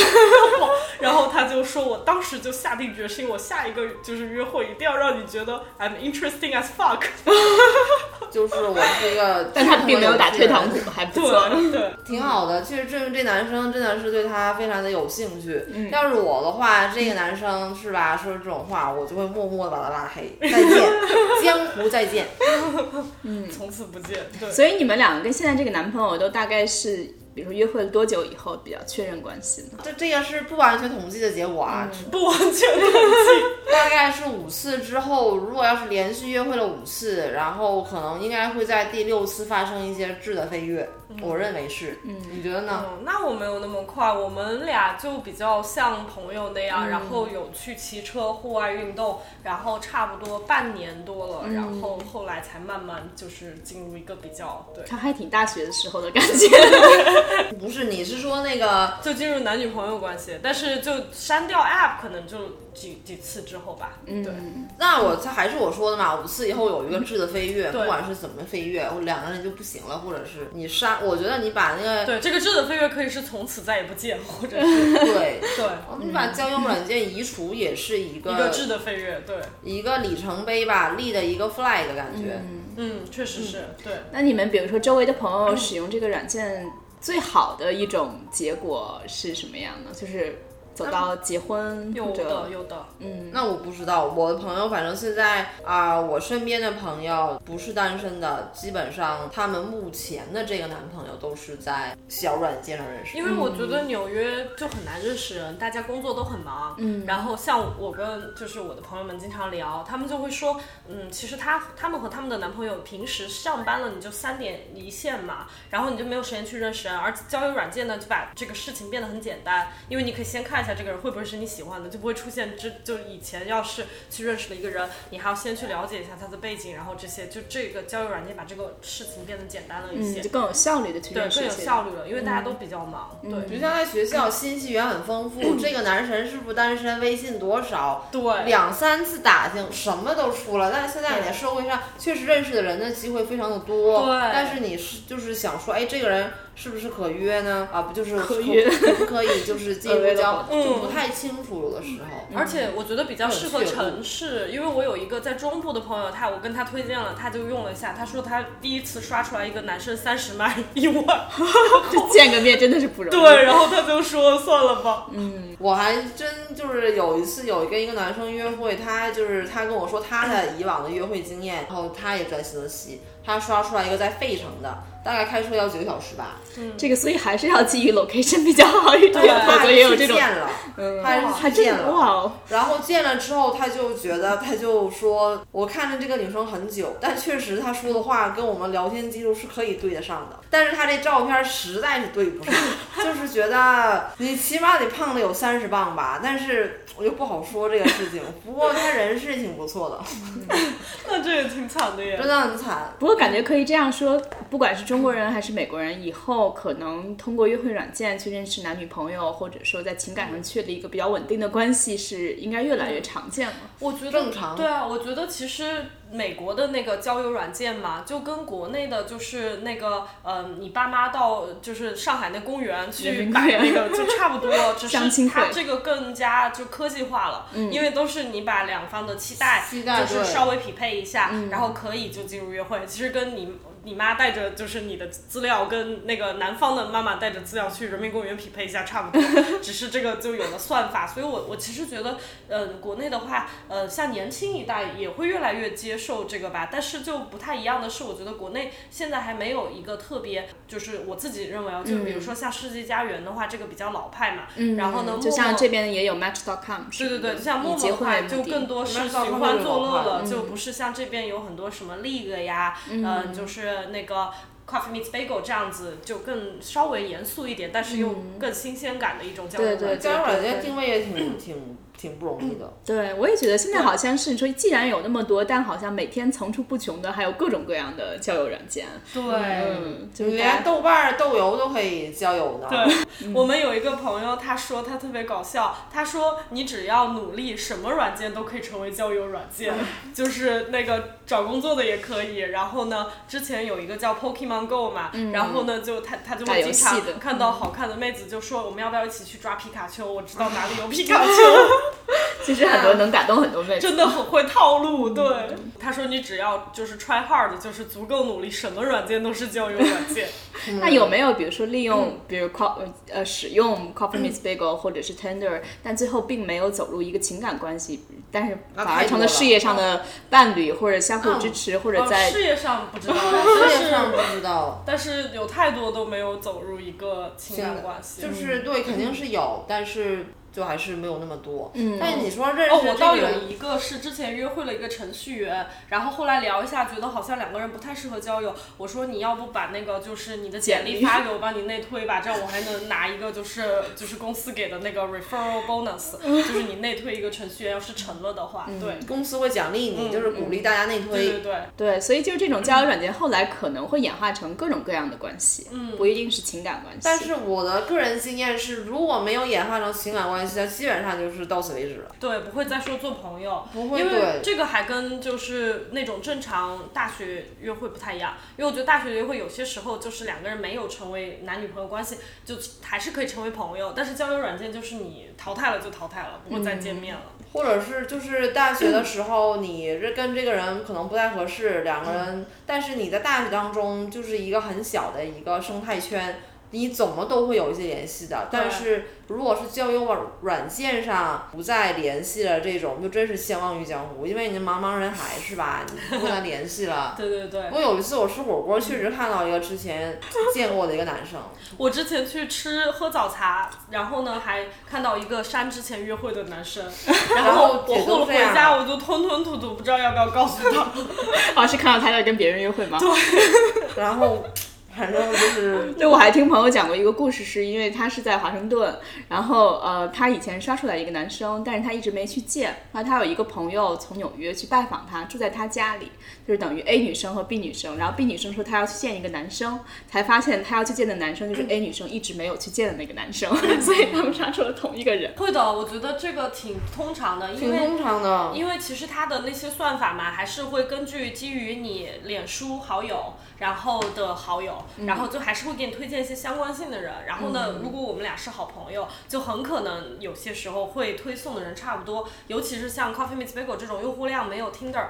然后他就说，我当时就下定决心，我下一个就是约会一定要让你觉得 I'm interesting as fuck。就是我是一个，但他并没有打退堂鼓，还不错。对对，挺好的。其实证明这男生真的是对他非常的有兴趣。嗯要是我的话，这个男生是吧，说这种话，我就会默默的把他拉黑。再见，江湖再见。嗯从此不见。对，所以你们两个跟现在这个男朋友都大概是，比如说约会了多久以后比较确认关系呢？这这个是不完全统计的结果啊，不完全统计。大概是五次之后，如果要是连续约会了五次，然后可能应该会在第六次发生一些质的飞跃。我认为是，嗯，你觉得呢？嗯，那我没有那么快，我们俩就比较像朋友那样，然后有去骑车、户外运动，然后差不多半年多了，然后后来才慢慢就是进入一个比较对，他还挺大学的时候的感觉。不是，你是说那个就进入男女朋友关系，但是就删掉 app 可能就几几次之后吧，嗯对。那我这还是我说的嘛，五次以后有一个质的飞跃，不管是怎么飞跃，或两个人就不行了，或者是你删，我觉得你把那个对，这个质的飞跃可以是从此再也不见，或者是对，对你把交友软件移除也是一个一个个质的飞跃，对，一个里程碑吧，立的一个 fly 的感觉。嗯，确实是，对。那你们比如说周围的朋友使用这个软件，最好的一种结果是什么样呢？就是走到结婚有的有的，嗯，那我不知道，我的朋友反正现在啊、我身边的朋友不是单身的，基本上他们目前的这个男朋友都是在小软件上认识。因为我觉得纽约就很难认识人，大家工作都很忙。嗯，然后像我跟就是我的朋友们经常聊，他们就会说，嗯，其实他他们和他们的男朋友平时上班了，你就三点一线嘛，然后你就没有时间去认识人，而交友软件呢就把这个事情变得很简单，因为你可以先看一下这个人会不会是你喜欢的，就不会出现这就以前要是去认识了一个人，你还要先去了解一下他的背景，然后这些就这个交友软件把这个事情变得简单了一些。嗯，就更有效率的去对，更有效率了，因为大家都比较忙。对，比如像在学校信息源很丰富，这个男神是不是单身，微信多少，对，两三次打听什么都出了。但是现在你在社会上确实认识的人的机会非常的多，对但是你是就是想说，哎，这个人是不是可约呢？啊，不就是可约可不可以就是进入交，嗯就不太清楚有的时候。而且我觉得比较适合城市，因为我有一个在中部的朋友，他我跟他推荐了，他就用了一下，他说他第一次刷出来一个男生三十迈一万，就 见个面真的是不容易。对，然后他就说算了吧，嗯我还真就是有一次有跟一个男生约会，他就是他跟我说他的以往的约会经验，然后他也专心的吸，他刷出来一个在费城的，大概开车要九个小时吧，嗯这个所以还是要基于 location 比较好一点，对 否则也有这种。去见了，嗯，他还是去见了。然后见了之后，他就觉得，他就说，我看着这个女生很久，但确实她说的话跟我们聊天记录是可以对得上的，但是他这照片实在是对不上，就是觉得你起码得胖了有三十磅吧，但是我就不好说这个事情。不过他人是挺不错的，那这也挺惨的呀真。的很惨。不过感觉可以这样说，不管是中国人还是美国人，以后可能通过约会软件去认识男女朋友，或者说在情感上确立一个比较稳定的关系，是应该越来越常见了。我觉得正常对啊，我觉得其实美国的那个交友软件嘛，就跟国内的就是那个，呃，你爸妈到就是上海那公园去摆那个就差不多，只是 它这个更加就科技化了，因为都是你把两方的期待就是稍微匹配一下，然后可以就进入约会。其实跟你。你妈带着就是你的资料，跟那个男方的妈妈带着资料去人民公园匹配一下差不多，只是这个就有了算法，所以我我其实觉得，呃，国内的话，呃，像年轻一代也会越来越接受这个吧，但是就不太一样的是，我觉得国内现在还没有一个特别，就是我自己认为啊，就比如说像世纪佳缘的话，这个比较老派嘛，嗯。然后呢，就像这边也有 Match.com，对对对，像陌陌的话，就更多是那寻欢作乐了，嗯。就不是像这边有很多什么 League 呀，嗯，就是那个 Coffee Meets Bagel 这样子，就更稍微严肃一点，但是又更新鲜感的一种交友软件交友软件定位也挺挺挺不容易的。对，我也觉得现在好像是你说，既然有那么多，但好像每天层出不穷的，还有各种各样的交友软件。对。嗯，就是连豆瓣儿、豆油都可以交友呢。对，我们有一个朋友，他说他特别搞笑，他说你只要努力，什么软件都可以成为交友软件，就是那个找工作的也可以。然后呢，之前有一个叫 Pokemon Go 嘛，然后呢就他他就会经常看到好看的妹子，就说我们要不要一起去抓皮卡丘？我知道哪里有皮卡丘。其实很多能打动很多妹子。真的很会套路，对。他说你只要就是 try hard，就是足够努力，什么软件都是交友软件。那有没有比如说利用，比如 co 呃使用 Coffee Meets Bagel 或者是 Tender，但最后并没有走入一个情感关系，但是那反而成了事业上的伴侣，或者相互支持，或者哦，在事业上不知道，事业上不知道，但是有太多都没有走入一个情感关系。就是对，肯定是有，但是就还是没有那么多。嗯但是你说认识哦，我倒有一个是之前约会了一个程序员，然后后来聊一下，觉得好像两个人不太适合交友。我说你要不把那个就是你的简历发给我，帮你内推吧，这样我还能拿一个就是就是公司给的那个 referral bonus，就是你内推一个程序员，要是成了的话，对。公司会奖励你，嗯就是鼓励大家内对推。对对，对，所以就是这种交友软件后来可能会演化成各种各样的关系，嗯不一定是情感关系。但是我的个人经验是，如果没有演化成情感关系，那基本上就是到此为止了。对，不会再说做朋友，不会因为这个还跟就是那种正常大学约会不太一样，因为我觉得大学约会有些时候就是两个人没有成为男女朋友关系，就还是可以成为朋友，但是交友软件就是你淘汰了就淘汰了，不会再见面了。或者是就是大学的时候，你这跟这个人可能不太合适，两个人，但是你在大学当中就是一个很小的一个生态圈，你怎么都会有一些联系的。但是如果是交友网软件上不再联系了，这种就真是相忘于江湖，因为你茫茫人海是吧？你不跟他联系了。对对对。我有一次我吃火锅，确实看到一个之前见过的一个男生。我之前去吃喝早茶，然后呢还看到一个删之前约会的男生，然后我后回家我就吞吞吐吐，不知道要不要告诉他。啊，是看到他在跟别人约会吗？对。然后。反正就是，对，我还听朋友讲过一个故事，是因为他是在华盛顿，然后呃，他以前刷出来一个男生，但是他一直没去见。然后他有一个朋友从纽约去拜访他，住在他家里，就是等于 A 女生和 B 女生。然后 B 女生说她要去见一个男生，才发现她要去见的男生就是 A 女生一直没有去见的那个男生，所以他们刷出了同一个人。会的，我觉得这个挺通常的，因为通常的，因为其实他的那些算法嘛，还是会根据基于你脸书好友。然后的好友，然后就还是会给你推荐一些相关性的人。然后呢，如果我们俩是好朋友，就很可能有些时候会推送的人差不多。尤其是像 Coffee Meets Bagel 这种用户量没有 Tinder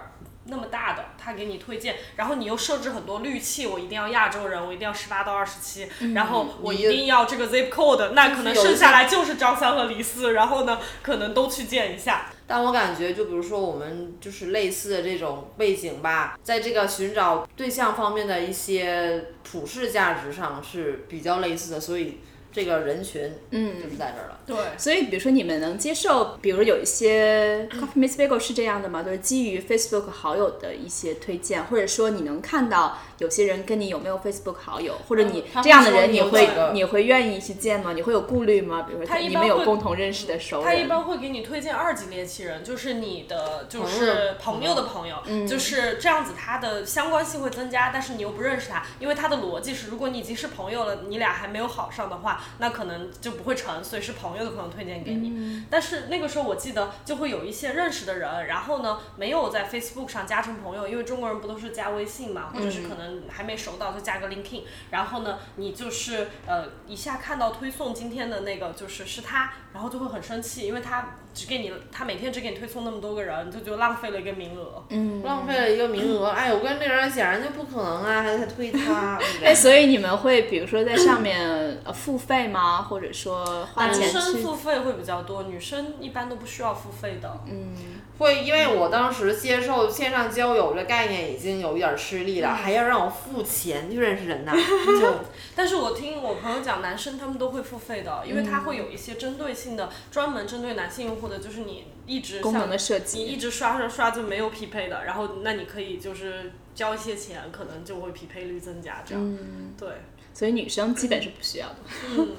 那么大的，他给你推荐，然后你又设置很多滤器，我一定要亚洲人，我一定要十八到二十七，然后我一定要这个 Zip Code，那可能剩下来就是张三和李四，然后呢，可能都去见一下。但我感觉，就比如说我们就是类似的这种背景吧，在这个寻找对象方面的一些普世价值上是比较类似的，所以。这个人群，嗯，就是在这儿了。对，所以比如说你们能接受，比如有一些 Coffee Miss Bagel 是这样的吗？就是基于 Facebook 好友的一些推荐，或者说你能看到有些人跟你有没有 Facebook 好友，或者你这样的人你会你会愿意去见吗？你会有顾虑吗？比如说你们有共同认识的熟人，他一般会给你推荐二级猎奇人，就是你的就是朋友的朋友，就是这样子，他的相关性会增加，但是你又不认识他，因为他的逻辑是，如果你已经是朋友了，你俩还没有好上的话。那可能就不会成，所以是朋友的朋友推荐给你。但是那个时候我记得就会有一些认识的人，然后呢没有在 Facebook 上加成朋友，因为中国人不都是加微信嘛，或者是可能还没熟到就加个 LinkedIn。然后呢你就是呃一下看到推送今天的那个就是是他，然后就会很生气，因为他。只给你，他每天只给你推送那么多个人，就就浪费了一个名额。嗯，浪费了一个名额。哎，我跟这个人显然就不可能啊，还还推他。哎，所以你们会比如说在上面呃付费吗？或者说花钱男生付费会比较多，女生一般都不需要付费的。嗯。会，因为我当时接受线上交友这概念已经有一点吃力了，还要让我付钱去认识人呢。就，但是我听我朋友讲，男生他们都会付费的，因为他会有一些针对性的，专门针对男性用户的，就是你一直功能的设计，你一直刷刷刷就没有匹配的，然后那你可以就是交一些钱，可能就会匹配率增加这样。对，所以女生基本是不需要的。嗯。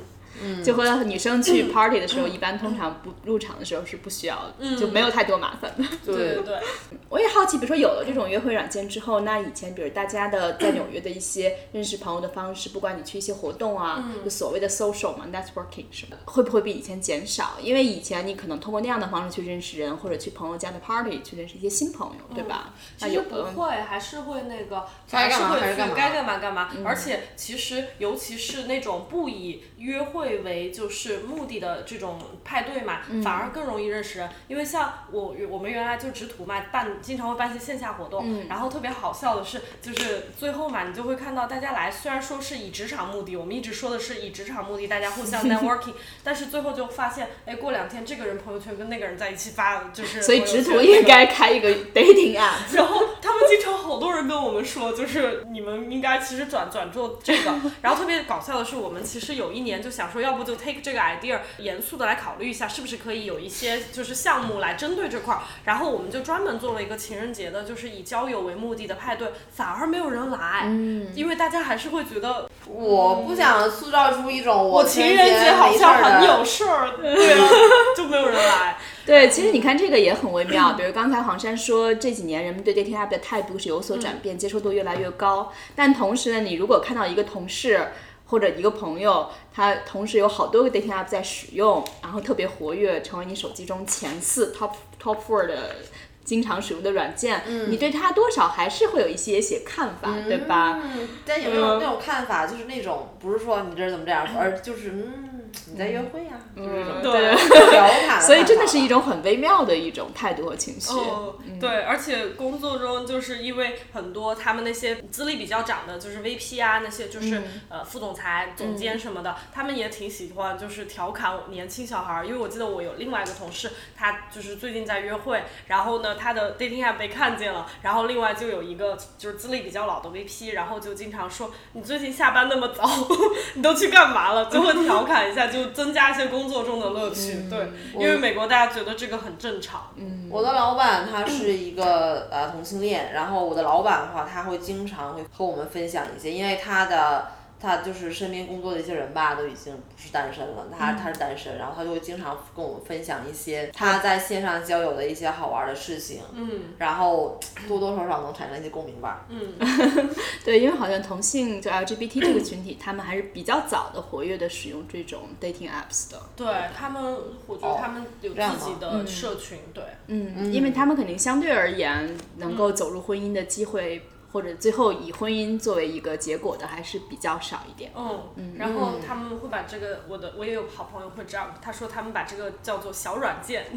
就和女生去 party 的时候，一般通常不入场的时候是不需要的，就没有太多麻烦的。对。对。对，我也好奇，比如说有了这种约会软件之后，那以前比如大家的在纽约的一些认识朋友的方式，不管你去一些活动啊，就所谓的 social 嘛，networking 什么，会不会比以前减少？因为以前你可能通过那样的方式去认识人，或者去朋友家的 party 去认识一些新朋友，对吧？其实不会，还是会那个，还是会去该干嘛干嘛。而且其实尤其是那种不以约会为就是目的的这种派对嘛，反而更容易认识人。因为像我我们原来就直图嘛，办经常会办一些线下活动，然后特别好笑的是，就是最后嘛，你就会看到大家来，虽然说是以职场目的，我们一直说的是以职场目的，大家互相 networking，但是最后就发现，哎，过两天这个人朋友圈跟那个人在一起发，就是所以直图应该开一个 dating app。然后他们经常好多人跟我们说，就是你们应该其实转转做这个。然后特别搞笑的是，我们其实有一年就想说，要不就 take 这个 idea，严肃的来考虑一下，是不是可以有一些就是项目来针对这块儿。然后我们就专门做了一个情人节的，就是以交友为目的的派对，反而没有人来，嗯因为大家还是会觉得我不想塑造出一种我情人节好像很有事儿，对啊，就没有人来。对，其实你看这个也很微妙。比如刚才黄山说，这几年人们对 dating app 的态度是有所转变，接受度越来越高。但同时呢，你如果看到一个同事或者一个朋友，他同时有好多个 dating app 在使用，然后特别活跃，成为你手机中前四 top top four 的经常使用的软件，你对他多少还是会有一些些看法，对吧？但有没有那种看法，就是那种不是说你这怎么这样，而就是嗯。你在约会呀，就是这种对调侃，所以真的是一种很微妙的一种态度和情绪。哦，对，而且工作中就是因为很多他们那些资历比较长的，就是 VP 啊，那些就是、呃副总裁、总监什么的，他们也挺喜欢就是调侃年轻小孩儿。因为我记得我有另外一个同事，他就是最近在约会，然后呢他的 dating app 被看见了，然后另外就有一个就是资历比较老的 VP，然后就经常说你最近下班那么早，你都去干嘛了？就会调侃一下，就增加一些工作中的乐趣。对，因为美国大家觉得这个很正常。嗯。我的老板他是一个呃同性恋，然后我的老板的话，他会经常会和我们分享一些，因为他的他就是身边工作的一些人吧，都已经不是单身了，他他是单身，然后他就会经常跟我们分享一些他在线上交友的一些好玩的事情，嗯然后多多少少能产生一些共鸣吧。嗯，对，因为好像同性就 LGBT 这个群体，他们还是比较早的活跃的使用这种 dating apps 的。对他们，我觉得他们有自己的社群，对，嗯，因为他们肯定相对而言能够走入婚姻的机会，或者最后以婚姻作为一个结果的，还是比较少一点。嗯，然后他们会把这个，我的我也有好朋友会这样，他说他们把这个叫做小软件，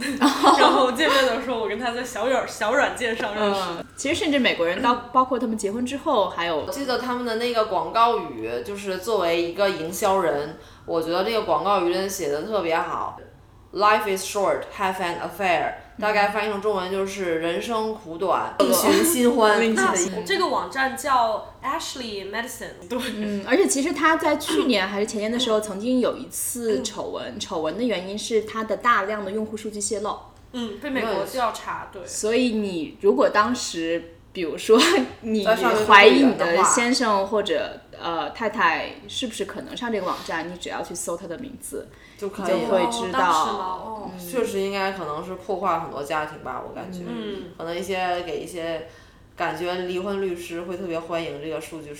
然后见面的时候我跟他在小软小软件上认识，嗯，其实甚至美国人到包括他们结婚之后，还有我记得他们的那个广告语，就是作为一个营销人，我觉得这个广告语真的写的特别好。Life is short, have an affair。大概翻译成中文就是人生苦短，另寻 新欢。这个网站叫 Ashley Medicine，对，嗯，而且其实他在去年还是前年的时候，曾经有一次丑闻，丑闻的原因是他的大量的用户数据泄露。嗯，被美国调查，对，所以你如果当时，比如说 你怀疑你的先生或者呃太太是不是可能上这个网站，你只要去搜他的名字，就可以了。会知道确实应该可能是破坏很多家庭吧，我感觉。嗯，可能一些给一些感觉离婚律师会特别欢迎这个数据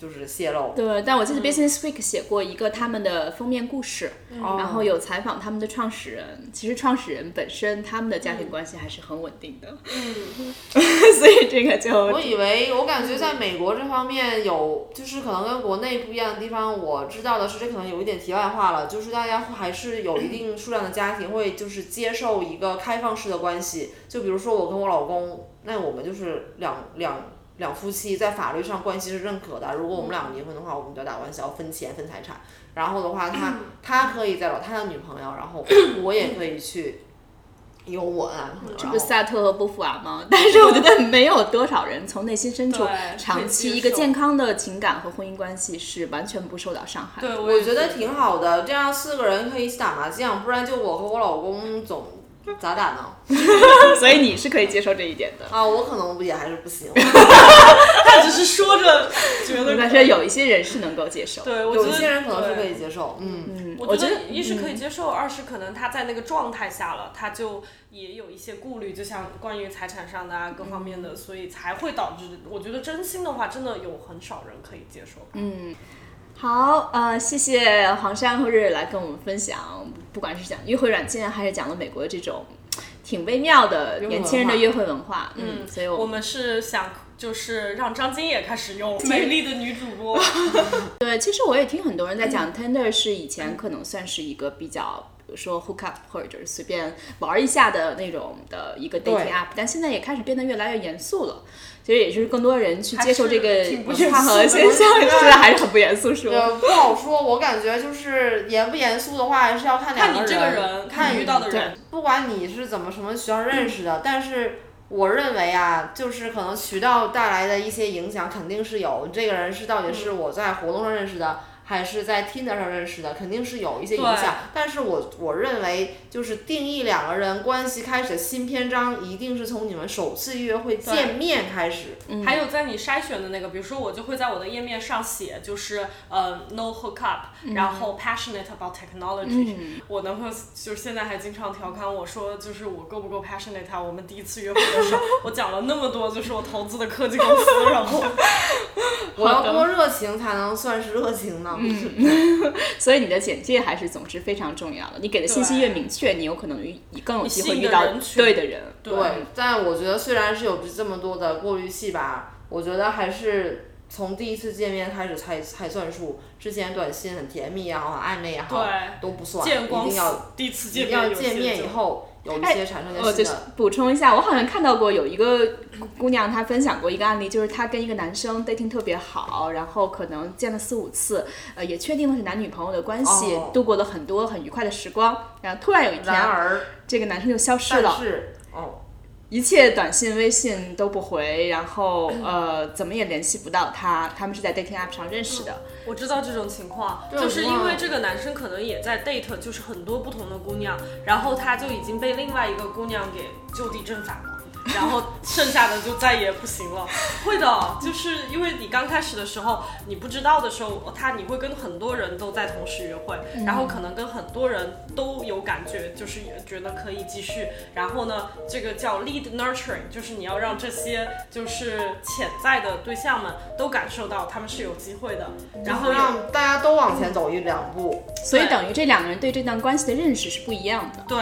就是泄露。对，但我记得 Business Week 写过一个他们的封面故事，哦然后有采访他们的创始人。其实创始人本身他们的家庭关系还是很稳定的，嗯，所以这个就我以为，我感觉在美国这方面有，就是可能跟国内不一样的地方。我知道的是，这可能有一点题外话了，就是大家还是有一定数量的家庭会就是接受一个开放式的关系。就比如说我跟我老公，那我们就是两两两夫妻，在法律上关系是认可的。如果我们两个离婚的话，我们就要打官司，要分钱分财产。然后的话，他他可以再找他的女朋友，然后 我也可以去有我的男朋友。这不萨特和波伏娃吗？但是我觉得没有多少人从内心深处长期一个健康的情感和婚姻关系是完全不受到伤害。对，我觉得挺好的，这样四个人可以一起打麻将，不然就我和我老公总咋打呢？所以你是可以接受这一点的。啊，我可能也还是不行。他只是说着觉得但是有一些人是能够接受。对，我觉得有一些人可能是可以接受，嗯，嗯，我觉得一是可以接受，二是可能他在那个状态下了，他就也有一些顾虑，就像关于财产上的啊各方面的，所以才会导致。我觉得真心的话，真的有很少人可以接受。嗯，好，呃，谢谢黄山和瑞瑞来跟我们分享，不管是讲约会软件，还是讲了美国这种挺微妙的年轻人的约会文化。嗯，所以我我们是想就是让张晶也开始用美丽的女主播。对，其实我也听很多人在讲，Tinder 是以前可能算是一个比较。比如说 hook up 或者就是随便玩一下的那种的一个 dating 对 app，但现在也开始变得越来越严肃了。其实也就是更多人去接受这个挺不文化和严肃的现象，是还是很不严肃，是吧？呃，不好说。我感觉就是严不严肃的话，还是要看两个看你这个人，看遇到的人，不管你是怎么什么渠道认识的，但是我认为啊，就是可能渠道带来的一些影响肯定是有。这个人是到底是我在活动上认识的，还是在 Tinder 上认识的，肯定是有一些影响。但是我我认为，就是定义两个人关系开始的新篇章，一定是从你们首次约会见面开始。还有在你筛选的那个，比如说我就会在我的页面上写，就是呃 no hook up，、然后 passionate about technology、我男朋友就是现在还经常调侃我说，就是我够不够 passionate 啊？我们第一次约会的时候，我讲了那么多，就是我投资的科技公司，然后 我要多热情才能算是热情呢？所以你的简介还是总之非常重要的。你给的信息越明确，你有可能遇更有机会遇到对的人。对对，但我觉得虽然是有这么多的过滤器吧，我觉得还是从第一次见面开始才才算数，之前短信很甜蜜也好，暧昧也好，对，都不算，见光一定要第一次见面要见面以后有一哎些产生我就是。补充一下，我好像看到过有一个姑娘，她分享过一个案例，就是她跟一个男生 dating 特别好，然后可能见了四五次，呃，也确定了是男女朋友的关系，哦度过了很多很愉快的时光，然后突然有一然天，而，这个男生就消失但了，一切短信、微信都不回，然后呃，怎么也联系不到他，他们是在 dating app 上认识的。我知道这种情况，就是因为这个男生可能也在 date，就是很多不同的姑娘，然后他就已经被另外一个姑娘给就地正法了。然后剩下的就再也不行了，会的，就是因为你刚开始的时候，你不知道的时候，他你会跟很多人都在同时约会，然后可能跟很多人都有感觉，就是也觉得可以继续。然后呢，这个叫 lead nurturing，就是你要让这些就是潜在的对象们都感受到他们是有机会的，然后有然后让大家都往前走一两步。所以等于这两个人对这段关系的认识是不一样的。对，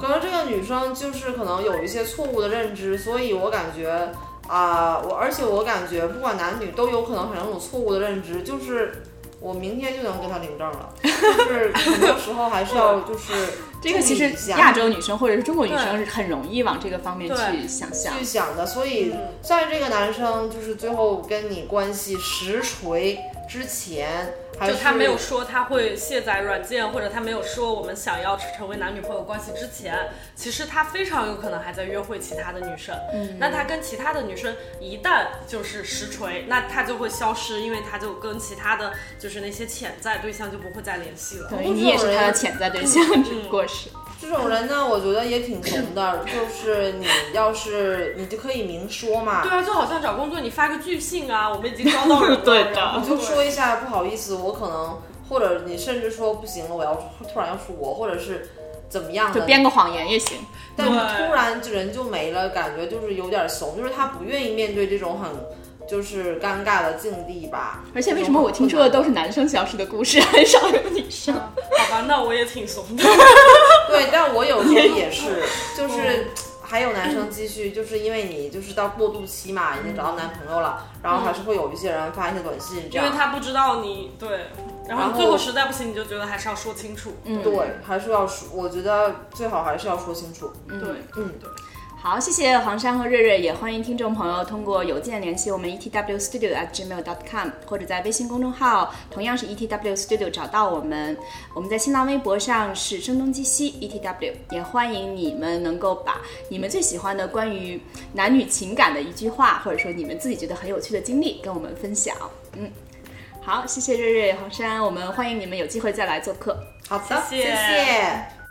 可能这个女生就是可能有一些错误的认知，所以我感觉啊、我而且我感觉不管男女都有可能产生这种错误的认知，就是我明天就能跟他领证了，就是很多时候还是要就是 这个其实亚洲女生或者是中国女生是很容易往这个方面去想象。去想的，所以嗯在这个男生就是最后跟你关系实锤之前，还就他没有说他会卸载软件，或者他没有说我们想要成为男女朋友关系之前，其实他非常有可能还在约会其他的女生。嗯，那他跟其他的女生一旦就是实锤，那他就会消失，因为他就跟其他的就是那些潜在对象就不会再联系了。等于你也是他的潜在对象，只不过是。这种人呢，我觉得也挺怂的，就是你要是你就可以明说嘛，对啊，就好像找工作，你发个拒信啊，我们已经招到人了，对的然后就说一下不好意思，我可能或者你甚至说不行了，我要突然要出国，或者是怎么样的，就编个谎言也行。但是突然人就没了，感觉就是有点怂，就是他不愿意面对这种很就是尴尬的境地吧。而且为什么我听说的都是男生消失的故事，很少有女生？好吧，那我也挺怂的。对，但我有时候也是，就是还有男生继续，就是因为你就是到过渡期嘛，已经找到男朋友了，然后还是会有一些人发一些短信这因为。他不知道你对，然然后后最后实在不行，你就觉得还是要说清楚。嗯，对，还是要说，我觉得最好还是要说清楚。对，嗯对。好，谢谢黄山和瑞瑞，也欢迎听众朋友通过邮件联系我们 etw studio at gmail dot com，或者在微信公众号同样是 etw studio 找到我们。我们在新浪微博上是声东击西 etw，也欢迎你们能够把你们最喜欢的关于男女情感的一句话，或者说你们自己觉得很有趣的经历跟我们分享。嗯，好，谢谢瑞瑞、黄山，我们欢迎你们有机会再来做客。好的，谢谢谢谢